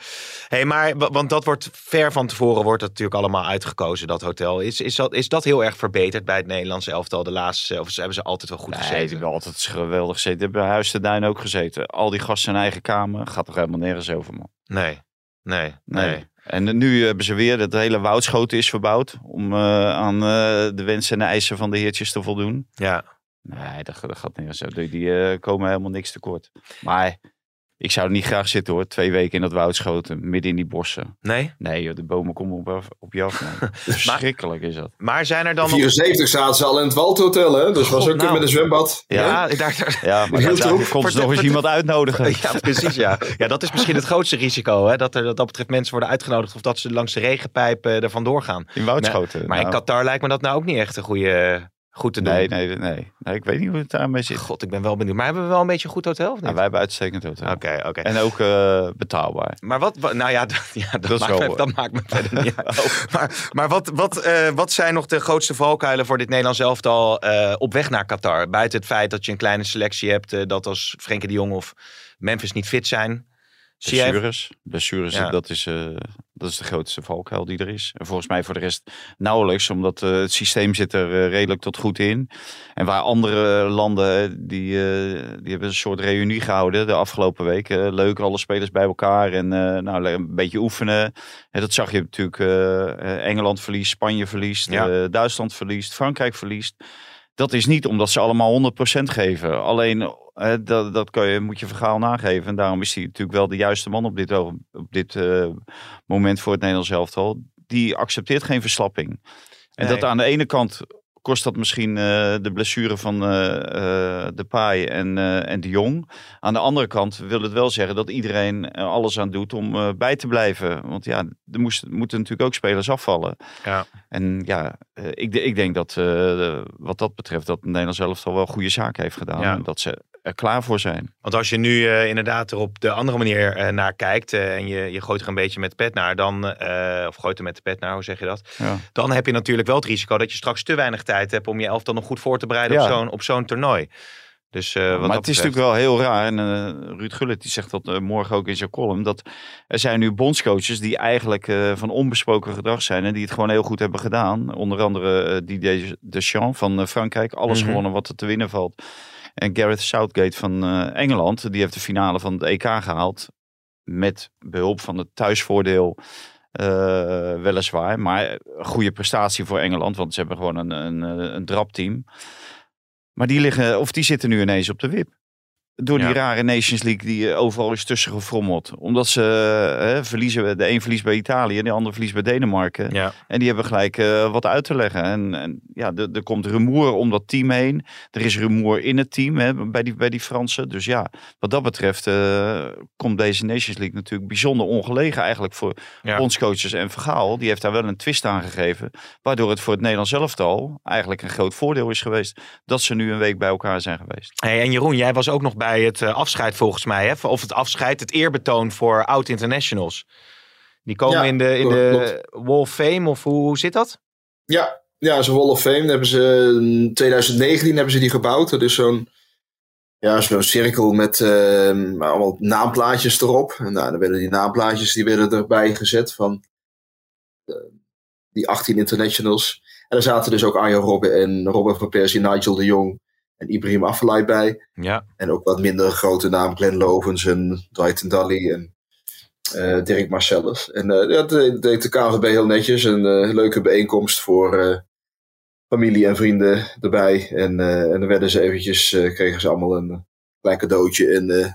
Hey, maar, want dat wordt ver van tevoren wordt dat natuurlijk allemaal uitgekozen, dat hotel. Is, is, dat, is dat heel erg verbeterd bij het Nederlandse elftal de laatste? Of hebben ze altijd wel goed nee, gezeten? Hebben altijd geweldig gezeten. Hebben bij Huis de Duin ook gezeten. Al die gasten in eigen kamer. Gaat toch helemaal nergens over, man. Nee, nee, nee. nee. En nu hebben ze weer, dat hele woudschoten is verbouwd. Om uh, aan uh, de wensen en de eisen van de heertjes te voldoen. Ja. Nee, dat, dat gaat nergens over. Die, die uh, komen helemaal niks tekort. Maar ik zou er niet graag zitten hoor. Twee weken in dat woudschoten, midden in die bossen. Nee? Nee, joh, de bomen komen op, op je af. Verschrikkelijk is dat. Maar zijn er dan 74 zaten ze al in het Waldhotel, hè? Dus was ook nou. met een zwembad. Ja, ja, daar, daar, ja maar daar, daar komt ze nog eens iemand uitnodigen. Ja, precies, ja. Ja, dat is misschien het grootste risico, hè? Dat er dat, dat betreft mensen worden uitgenodigd of dat ze langs de regenpijp uh, er vandoor gaan. In woudschoten. Maar, maar nou. in Qatar lijkt me dat nou ook niet echt een goede goed te doen. Nee, nee, nee, nee. Ik weet niet hoe het daarmee zit. God, ik ben wel benieuwd. Maar hebben we wel een beetje een goed hotel? Of niet? Wij hebben uitstekend hotel. Oké, okay, oké. Okay. En ook uh, betaalbaar. Maar wat, wat nou ja, dat, ja, dat, dat, maakt, me, dat maakt me verder niet uit. oh. Maar, maar wat, wat, uh, wat zijn nog de grootste valkuilen voor dit Nederlands elftal uh, op weg naar Qatar? Buiten het feit dat je een kleine selectie hebt, dat als Frenkie de Jong of Memphis niet fit zijn. Blessures. Blessures, ja. dat, is, dat is de grootste valkuil die er is. En volgens mij voor de rest nauwelijks, omdat uh, het systeem zit er uh, redelijk tot goed in. En waar andere landen, die, die hebben een soort reunie gehouden de afgelopen week. leuk, alle spelers bij elkaar en nou, een beetje oefenen. En dat zag je natuurlijk, Engeland verliest, Spanje verliest, ja. Duitsland verliest, Frankrijk verliest. Dat is niet omdat ze allemaal 100% geven. Alleen dat, dat kan je, moet je verhaal nageven. En daarom is hij natuurlijk wel de juiste man op dit, op dit uh, moment voor het Nederlands elftal. Die accepteert geen verslapping. En nee. dat aan de ene kant kost dat misschien de blessure van de Paai en, en de Jong. Aan de andere kant wil het wel zeggen dat iedereen alles aan doet om bij te blijven. Want ja, er moest, moeten natuurlijk ook spelers afvallen. Ja. En ja, ik, ik denk dat wat dat betreft dat Nederland zelf al wel goede zaken heeft gedaan. En dat ze klaar voor zijn. Want als je nu uh, inderdaad er op de andere manier uh, naar kijkt uh, en je, je gooit er een beetje met de pet naar, dan, of gooit er met de pet naar, hoe zeg je dat? Ja. Dan heb je natuurlijk wel het risico dat je straks te weinig tijd hebt om je elftal nog goed voor te bereiden ja. op zo'n op zo'n toernooi. Dus, uh, maar het is natuurlijk wel heel raar. En uh, Ruud Gullit die zegt dat uh, morgen ook in zijn column. Dat er zijn nu bondscoaches die eigenlijk van onbesproken gedrag zijn. En die het gewoon heel goed hebben gedaan. Onder andere Didier Deschamps van Frankrijk. Alles mm -hmm. gewonnen wat er te winnen valt. En Gareth Southgate van uh, Engeland, die heeft de finale van het EK gehaald. Met behulp van het thuisvoordeel. Uh, weliswaar, maar goede prestatie voor Engeland, want ze hebben gewoon een, een, een drapteam. Maar die, liggen, of die zitten nu ineens op de wip. Door die ja. rare Nations League die overal is tussen gefrommeld. Omdat ze hè, verliezen, de een verliest bij Italië en de ander verliest bij Denemarken. Ja. En die hebben gelijk uh, wat uit te leggen. En, en ja, er komt rumoer om dat team heen. Er is rumoer in het team hè, bij, die, bij die Fransen. Dus ja, wat dat betreft uh, komt deze Nations League natuurlijk bijzonder ongelegen eigenlijk voor ja. bondscoaches en Vergaal. Die heeft daar wel een twist aan gegeven. Waardoor het voor het Nederlands elftal eigenlijk een groot voordeel is geweest dat ze nu een week bij elkaar zijn geweest. Hey, en Jeroen, jij was ook nog bij het uh, afscheid volgens mij. Hè? Of het afscheid, het eerbetoon voor oud-internationals. Die komen Ja, in de, in klopt, de Wall of Fame, of hoe, hoe zit dat? Ja, ja, zo'n Wall of Fame hebben ze in 2019 hebben ze die gebouwd. Dat is zo'n ja, zo'n cirkel met eh, allemaal naamplaatjes erop. En nou, dan werden die naamplaatjes die werden erbij gezet van eh, die 18 internationals. En er zaten dus ook Arjen Robben en Robin van Persie, Nigel de Jong en Ibrahim Afellay bij. Ja. En ook wat minder grote namen, Glenn Lovens en Dwight Daly en eh, Dirk Marcellus. En eh, ja, dat deed de KVB heel netjes. Een eh, leuke bijeenkomst voor eh, familie en vrienden erbij. En, eh, en dan werden ze eventjes, eh, kregen ze allemaal een eh, klein cadeautje. En eh,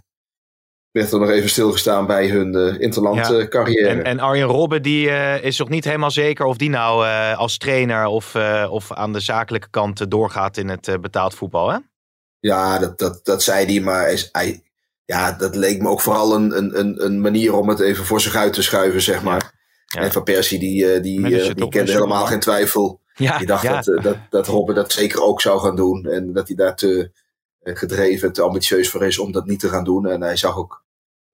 werd er nog even stilgestaan bij hun eh, interland Ja. eh, carrière. En, en Arjen Robben die, eh, is nog niet helemaal zeker of die nou als trainer of, of aan de zakelijke kant doorgaat in het betaald voetbal. Hè? Ja, dat, dat, dat zei hij, maar hij, hij- ja, dat leek me ook vooral een, een, een, manier om het even voor zich uit te schuiven, zeg maar. Ja. En Van Persie, die, die, die op kende helemaal geen twijfel. Ja, Die dacht ja. dat, dat, dat Robben dat zeker ook zou gaan doen. En dat hij daar te gedreven, te ambitieus voor is om dat niet te gaan doen. En hij zag ook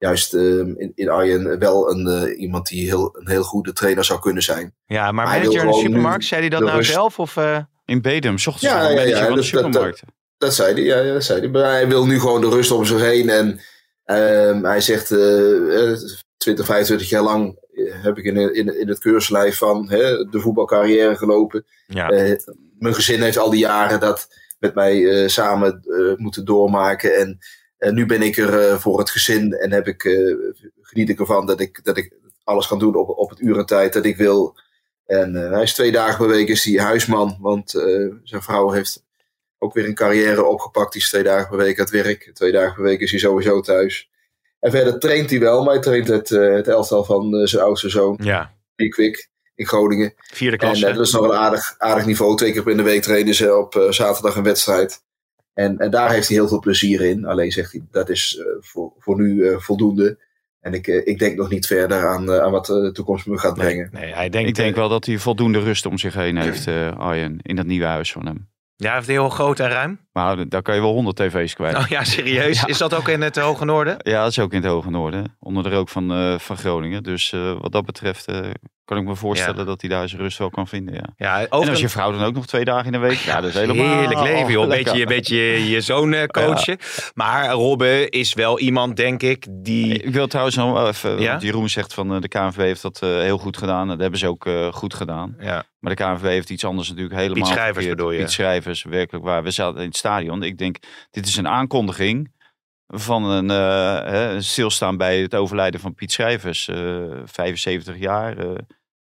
juist eh, in, in Arjen wel een, eh, iemand die heel, een heel goede trainer zou kunnen zijn. ja, maar manager in de supermarkt, zei hij dat nou rust- zelf? Of, eh, In Bedum zochten ze Ja, een ja, manager ja, van de dat- dat- dat-. Dat zei hij, ja, ja, dat zei hij. Maar hij wil nu gewoon de rust om zich heen. En ehm, hij zegt, eh, eh, 20, 25 jaar lang heb ik in, in, in het keurslijf van hè, de voetbalcarrière gelopen. ja. Eh, mijn gezin heeft al die jaren dat met mij eh, samen eh, moeten doormaken. En eh, nu ben ik er eh, voor het gezin en heb ik, eh, geniet ik ervan dat ik, dat ik alles kan doen op, op het uur en tijd dat ik wil. En eh, hij is twee dagen per week is hij huisman, want zijn vrouw heeft ook weer een carrière opgepakt. Die is twee dagen per week aan het werk. Twee dagen per week is hij sowieso thuis. En verder traint hij wel, maar hij traint het, het elftal van zijn oudste zoon, ja, Pickwick, in Groningen. vierde En klasse. eh, dat is nog een aardig, aardig niveau. Twee keer in de week trainen ze op zaterdag een wedstrijd. En, en daar heeft hij heel veel plezier in. Alleen zegt hij, dat is eh, voor, voor nu eh, voldoende. En ik, eh, ik denk nog niet verder aan, eh, aan wat de toekomst me gaat brengen. nee, hij denkt, Ik denk wel dat hij voldoende rust om zich heen heeft, eh, Arjen, in dat nieuwe huis van hem. Ja, hij heeft heel groot en ruim. Maar daar kan je wel 100 tv's kwijt. Oh ja, serieus. Is dat ook in het Hoge Noorden? Ja, dat is ook in het Hoge Noorden. Onder de rook van, eh, van Groningen. Dus eh, wat dat betreft eh, kan ik me voorstellen Ja. dat hij daar zijn rust wel kan vinden. Ja. Ja, En over als je vrouw dan ook nog twee dagen in de week. Ja, dat is helemaal Heerlijk leven, joh. Beetje, een beetje je, je zoon eh, coachen. Maar Robben is wel iemand, denk ik, die... Ik wil trouwens nog even, Ja? Jeroen zegt van eh, de KNVB heeft dat eh, heel goed gedaan. Dat hebben ze ook goed gedaan. Ja, Maar de KNVB heeft iets anders natuurlijk helemaal Piet Schrijvers verkeerd. bedoel je? Piet Schrijvers, werkelijk waar. We zaten in het stadion. Ik denk, dit is een aankondiging van een, eh, hè, een stilstaan bij het overlijden van Piet Schrijvers. eh 75 jaar, eh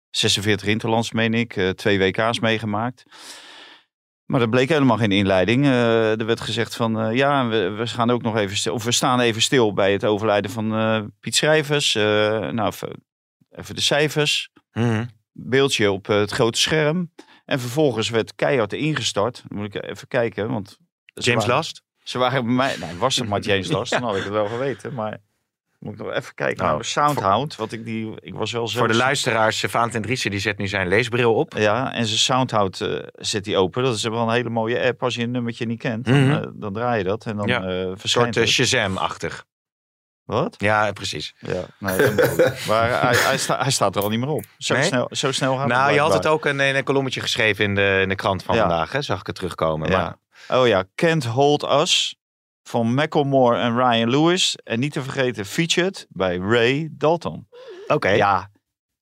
46 interlands meen ik, eh, twee WK's meegemaakt. Maar dat bleek helemaal geen inleiding. Eh, er werd gezegd van eh, ja, we, we gaan ook nog even stil, of we staan even stil bij het overlijden van eh, Piet Schrijvers. Eh, nou, even, even de cijfers Mhm. beeldje op eh, het grote scherm. En vervolgens werd keihard ingestart. Dan moet ik even kijken, want... James waren- Last? Ze waren bij mij... Nou, was het maar James Last, dan had ik het wel geweten. Maar moet ik nog even kijken Nou, naar de Soundhound. Want ik, die, ik was wel zelf... Voor de luisteraars, eh, Valentin Driessen die zet nu zijn leesbril op. Ja, en zijn Soundhound eh zet hij open. Dat is wel een hele mooie app. Als je een nummertje niet kent, Mhm. dan, eh, dan draai je dat. En dan Ja. eh Een soort verschijnt eh. Shazam-achtig. Wat? Ja, precies. Ja, nee, maar hij, hij, sta- hij staat er al niet meer op. Zo, Nee? snel, zo snel Nou, je had het ook in, in een kolommetje geschreven in de, in de krant van Ja. vandaag, hè? zag ik het terugkomen. Maar, Ja. Oh ja, Can't Hold Us van Macklemore en Ryan Lewis. En niet te vergeten Featured bij Ray Dalton. Oké. Ja,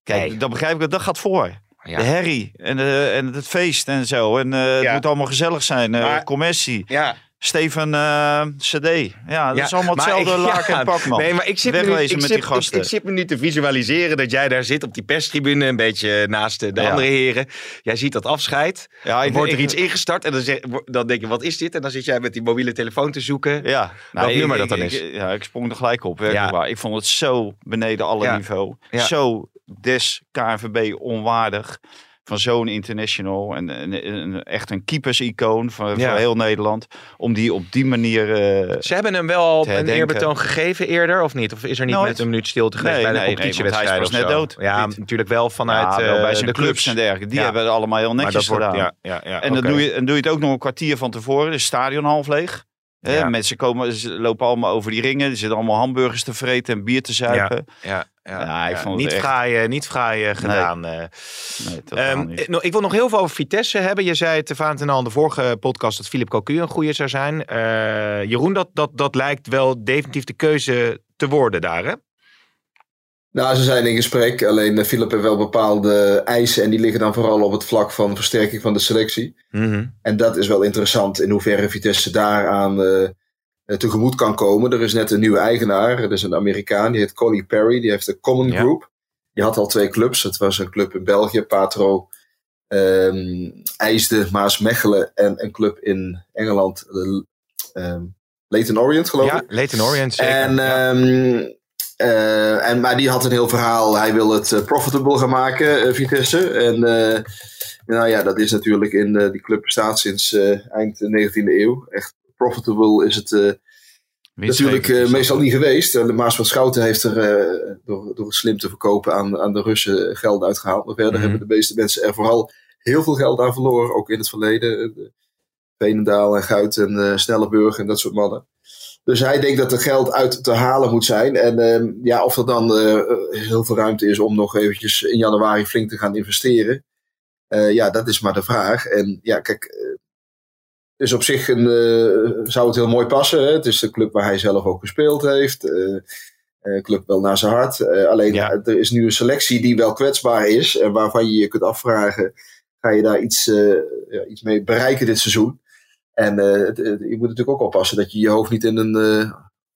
kijk, Hey. dan begrijp ik dat dat gaat voor. Ja. De herrie en, de, en het feest en zo. En eh, het moet allemaal gezellig zijn. eh Maar- commercie. Ja, Steven eh, CD. Ja, dat is allemaal hetzelfde ik- laak ja, en pak, man. Nee, maar ik zit, me nu, ik, met zit, die gasten. Ik, ik zit me nu te visualiseren dat jij daar zit op die perstribune, een beetje naast de, de Ja. andere heren. Jij ziet dat afscheid. ja, wordt er iets ingestart en dan, zeg, dan denk je, wat is dit? En dan zit jij met die mobiele telefoon te zoeken. Ja, Welk ik- nummer dat dan is. ja, ik sprong er gelijk op. werkelijk. Ik vond het zo beneden alle niveau. Zo des KNVB onwaardig. Van zo'n international. En, en- en echt een keepers-icoon van, Ja. voor heel Nederland. Om die op die manier... eh, Ze hebben hem wel een eerbetoon gegeven eerder, of niet? Of is er niet Nooit. met een minuut stilte geweest Nee, bij de nee, nee, hij zo? net dood. Ja, natuurlijk wel vanuit ja, wel eh, bij zijn de clubs, en dergelijke. Die Ja. hebben het allemaal heel netjes wordt, gedaan. ja, ja, ja, En dan, doe je, en doe je het ook nog een kwartier van tevoren. Dus stadion half leeg. Ja. Mensen komen, ze lopen allemaal over die ringen. Er zitten allemaal hamburgers te vreten en bier te zuipen. Ja, ja, Ja, ik vond niet, echt- fraai, niet fraai gedaan. eh. Nee, Ehm, niet. eh, nou, ik wil nog heel veel over Vitesse hebben. Je zei het Valentin al in de vorige podcast dat Philip Cocu een goede zou zijn. Eh, Jeroen, dat, dat, dat lijkt wel definitief de keuze te worden daar, hè? Nou, ze zijn in gesprek. Alleen eh, Philip heeft wel bepaalde eisen. En die liggen dan vooral op het vlak van versterking van de selectie. En dat is wel interessant in hoeverre Vitesse daaraan eh, eh, tegemoet kan komen. Er is net een nieuwe eigenaar. Dat is een Amerikaan. Die heet Colin Perry. Die heeft de Common Ja. Group. Die had al twee clubs. Het was een club in België, Patro. ehm IJsde, Maasmechelen. En een club in Engeland, ehm, Leyton Orient geloof Ja, ik. Leighton Orient zeker. En, Ja. Eh, en, maar die had een heel verhaal. Hij wil het eh, profitable gaan maken, eh, Vitesse. En nou ja, dat is natuurlijk in die club bestaat sinds eind 19e eeuw. Echt profitable is het natuurlijk meestal niet geweest. De Maas van Schouten heeft er door, door het slim te verkopen aan, aan de Russen geld uitgehaald. Maar verder Mhm. hebben de meeste mensen er vooral heel veel geld aan verloren. Ook in het verleden. De Veenendaal en Guit en Snelleburg en dat soort mannen. Dus hij denkt dat er geld uit te halen moet zijn. En ehm, ja, of er dan eh, heel veel ruimte is om nog eventjes in januari flink te gaan investeren. eh, ja, dat is maar de vraag. En ja, kijk, eh, dus op zich een, zou het heel mooi passen. Hè? Het is de club waar hij zelf ook gespeeld heeft. club wel naar zijn hart. Alleen Ja. er is nu een selectie die wel kwetsbaar is. En waarvan je je kunt afvragen, ga je daar iets, ja, iets mee bereiken dit seizoen? En eh, het- het- je moet natuurlijk ook oppassen dat je je hoofd niet in een, eh,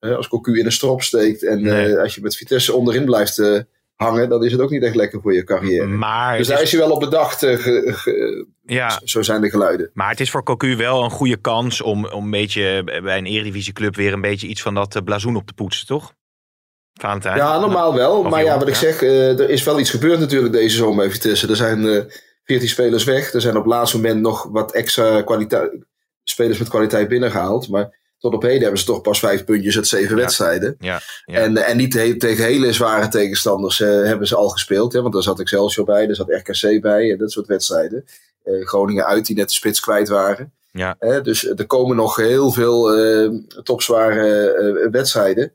eh, als cocu in een strop steekt. En Nee. als je met Vitesse onderin blijft hangen, dan is het ook niet echt lekker voor je carrière. Maar, Dus daar is, is hij wel op bedacht. ge- ge- ja, Zo zijn de geluiden. maar het is voor Cocu wel een goede kans om, om een beetje bij een eredivisieclub weer een beetje iets van dat blazoen op te poetsen, toch? Valentijn? Ja, normaal wel. Of Maar ja, wat ik ja. zeg, er is wel iets gebeurd natuurlijk deze zomer bij Vitesse. Er zijn eh 14 spelers weg. Er zijn op het laatste moment nog wat extra kwaliteit, spelers met kwaliteit binnengehaald. Maar tot op heden hebben ze toch pas vijf puntjes uit zeven Ja. wedstrijden. Ja, ja. En, eh, en niet he- tegen hele zware tegenstanders eh, hebben ze al gespeeld. Hè? Want daar zat Excelsior bij, daar zat RKC bij en dat soort wedstrijden. Eh, Groningen uit, die net de spits kwijt waren. Ja. Dus er komen nog heel veel topzware wedstrijden.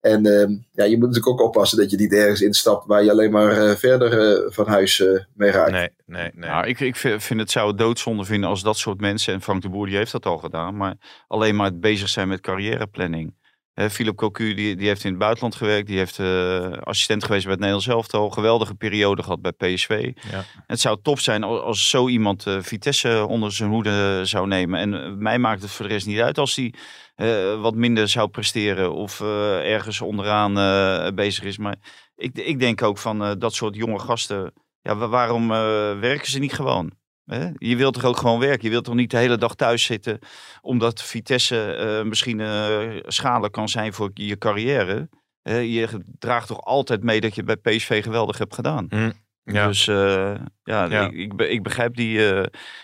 En eh, ja, je moet natuurlijk ook oppassen dat je niet ergens instapt waar je alleen maar eh, verder eh, van huis eh, mee raakt. Nee, nee, nee. Nou, ik, ik vind vind het zou het doodzonde vinden als dat soort mensen, en Frank de Boer die heeft dat al gedaan, maar alleen maar bezig zijn met carrièreplanning. Hè, Philip Cocu die, die heeft in het buitenland gewerkt, die heeft eh, assistent geweest bij het Nederlands elftal, geweldige periode gehad bij PSV. Ja. Het zou top zijn als, als zo iemand eh, Vitesse onder zijn hoede zou nemen. En eh, mij maakt het voor de rest niet uit als hij eh, wat minder zou presteren of eh, ergens onderaan eh, bezig is. Maar ik, ik denk ook van eh, dat soort jonge gasten, ja, wa- waarom eh, werken ze niet gewoon? Hè? Je wilt toch ook gewoon werken? Je wilt toch niet de hele dag thuis zitten omdat Vitesse eh, misschien eh schadelijk kan zijn voor je carrière? Hè, je draagt toch altijd mee dat je bij PSV geweldig hebt gedaan? Ja. Dus uh, ja, Ik, ik, ik, begrijp die, uh,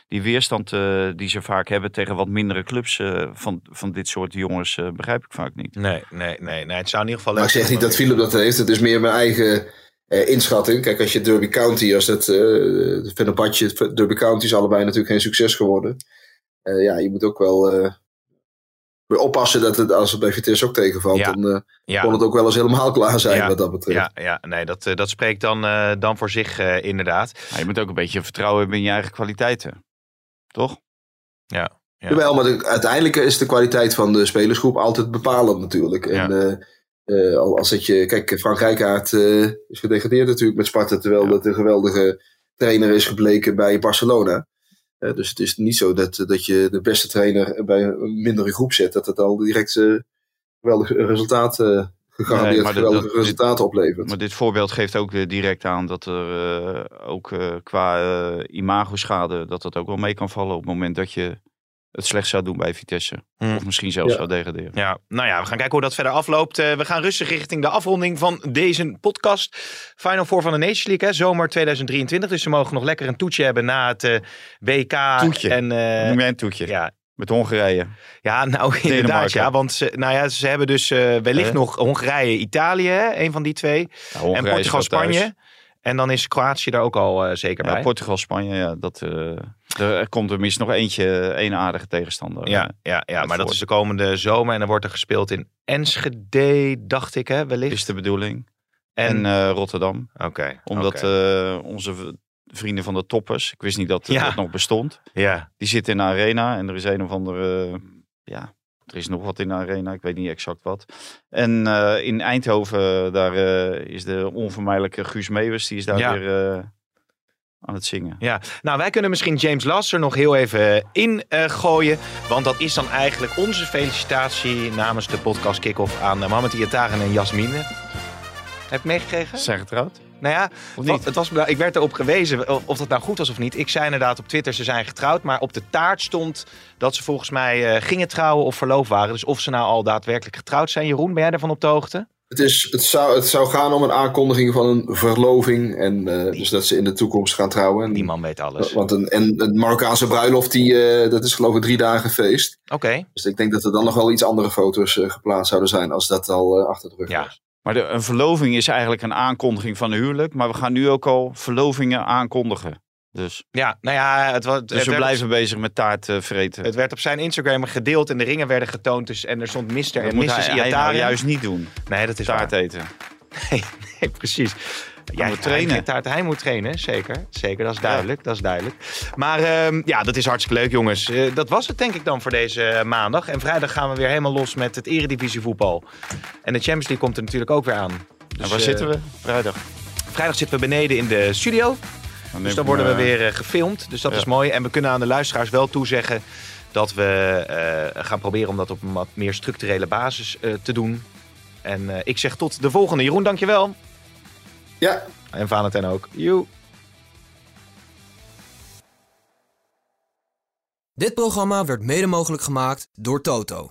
die weerstand uh, die ze vaak hebben tegen wat mindere clubs van, van dit soort jongens, begrijp ik vaak niet. Nee, nee, nee, nee. Het zou in ieder geval. Maar ik zeg niet dat Philip dat heeft. Het is meer mijn eigen inschatting. Kijk, als je Derby County, als dat uh, Fenerbahce, Derby County is allebei natuurlijk geen succes geworden. ja, je moet ook wel oppassen dat het, als het bij Vitesse ook tegenvalt, dan uh, ja. kon het ook wel eens helemaal klaar zijn wat dat betreft. Ja, ja nee, dat, uh, dat spreekt dan, uh, dan voor zich inderdaad. Maar je moet ook een beetje vertrouwen hebben in je eigen kwaliteiten. Toch? Ja. ja. Jawel, maar de, uiteindelijk is de kwaliteit van de spelersgroep altijd bepalend natuurlijk. En als het je, kijk, Frank Rijkaard is gedegradeerd natuurlijk met Sparta, terwijl dat een geweldige trainer is gebleken bij Barcelona dus het is niet zo dat, dat je de beste trainer bij een mindere groep zet, dat het al direct geweldige resultaten, gegarandeerd geweldige resultaten oplevert. Maar dit voorbeeld geeft ook direct aan dat er ook qua imago-schade, dat dat ook wel mee kan vallen op het moment dat je het slecht zou doen bij Vitesse. Hmm. Of misschien zelfs zou degraderen. Ja, nou ja, we gaan kijken hoe dat verder afloopt. Uh, we gaan rustig richting de afronding van deze podcast. Final Four van de Nations League, hè, zomer 2023. Dus ze mogen nog lekker een toetje hebben na het uh, WK. Toetje. En, uh, Noem jij een toetje? Ja, met Hongarije. Ja, nou inderdaad. Ja, want ze, nou ja, ze hebben dus uh, wellicht nog Hongarije, Italië, hè, een van die twee. Ja, en Portugal, Spanje. En dan is Kroatië daar ook al uh, zeker ja, bij. Portugal, Spanje, ja, dat, uh, er komt er minstens nog eentje, één aardige tegenstander. Ja, ja, ja maar dat is de komende zomer. En dan wordt er gespeeld in Enschede, dacht ik, hè, wellicht. Is de bedoeling. En, en uh, Rotterdam. Oké. Omdat okay. onze vrienden van de toppers, ik wist niet dat ja. dat nog bestond. Ja. Die zitten in de arena en er is een of andere, ja, er is nog wat in de arena, ik weet niet exact wat. En uh, in Eindhoven, daar uh, is de onvermijdelijke Guus Meeuwis, die is daar ja. weer uh, aan het zingen. Ja, nou wij kunnen misschien James Lasser nog heel even in gooien. Want dat is dan eigenlijk onze felicitatie namens de podcast Kick-Off aan Mohamed Iataren en Jasmine. Heb je meegekregen? Zijn getrouwd? Nou ja, het was, ik werd erop gewezen of dat nou goed was of niet. Ik zei inderdaad op Twitter, ze zijn getrouwd. Maar op de taart stond dat ze volgens mij uh, gingen trouwen of verloofd waren. Dus of ze nou al daadwerkelijk getrouwd zijn. Jeroen, ben jij ervan op de hoogte? Het, is, het, zou, het zou gaan om een aankondiging van een verloving. En uh, dus dat ze in de toekomst gaan trouwen. Die man weet alles. Want een, en een Marokkaanse bruiloft, die, uh, dat is geloof ik drie dagen feest. Oké. Okay. Dus ik denk dat er dan nog wel iets andere foto's geplaatst zouden zijn als dat al achter de rug ja. was. Maar de, een verloving is eigenlijk een aankondiging van een huwelijk. Maar we gaan nu ook al verlovingen aankondigen. Dus, ja, nou ja, het, was, dus we blijven bezig met taart uh, vreten. Het werd op zijn Instagram gedeeld en de ringen werden getoond. Dus, en er stond Mister en Mrs. Hij, hij nou juist niet doen. Nee, dat is taart waar. eten. Nee, nee precies. Ja, moet trainen. Hij, hij moet trainen, zeker. Zeker, dat is duidelijk. Ja. Dat is duidelijk. Maar um, ja, dat is hartstikke leuk, jongens. Uh, dat was het denk ik dan voor deze maandag. En vrijdag gaan we weer helemaal los met het eredivisie voetbal. En de Champions League komt er natuurlijk ook weer aan. Dus, en waar uh, zitten we? Vrijdag. Vrijdag zitten we beneden in de studio. Dan dus dan worden we weer gefilmd. Dus dat ja. is mooi. En we kunnen aan de luisteraars wel toezeggen dat we gaan proberen om dat op een wat meer structurele basis te doen. En ik zeg tot de volgende. Jeroen, dankjewel. Ja. En Valentijn ook. Joe. Dit programma werd mede mogelijk gemaakt door Toto.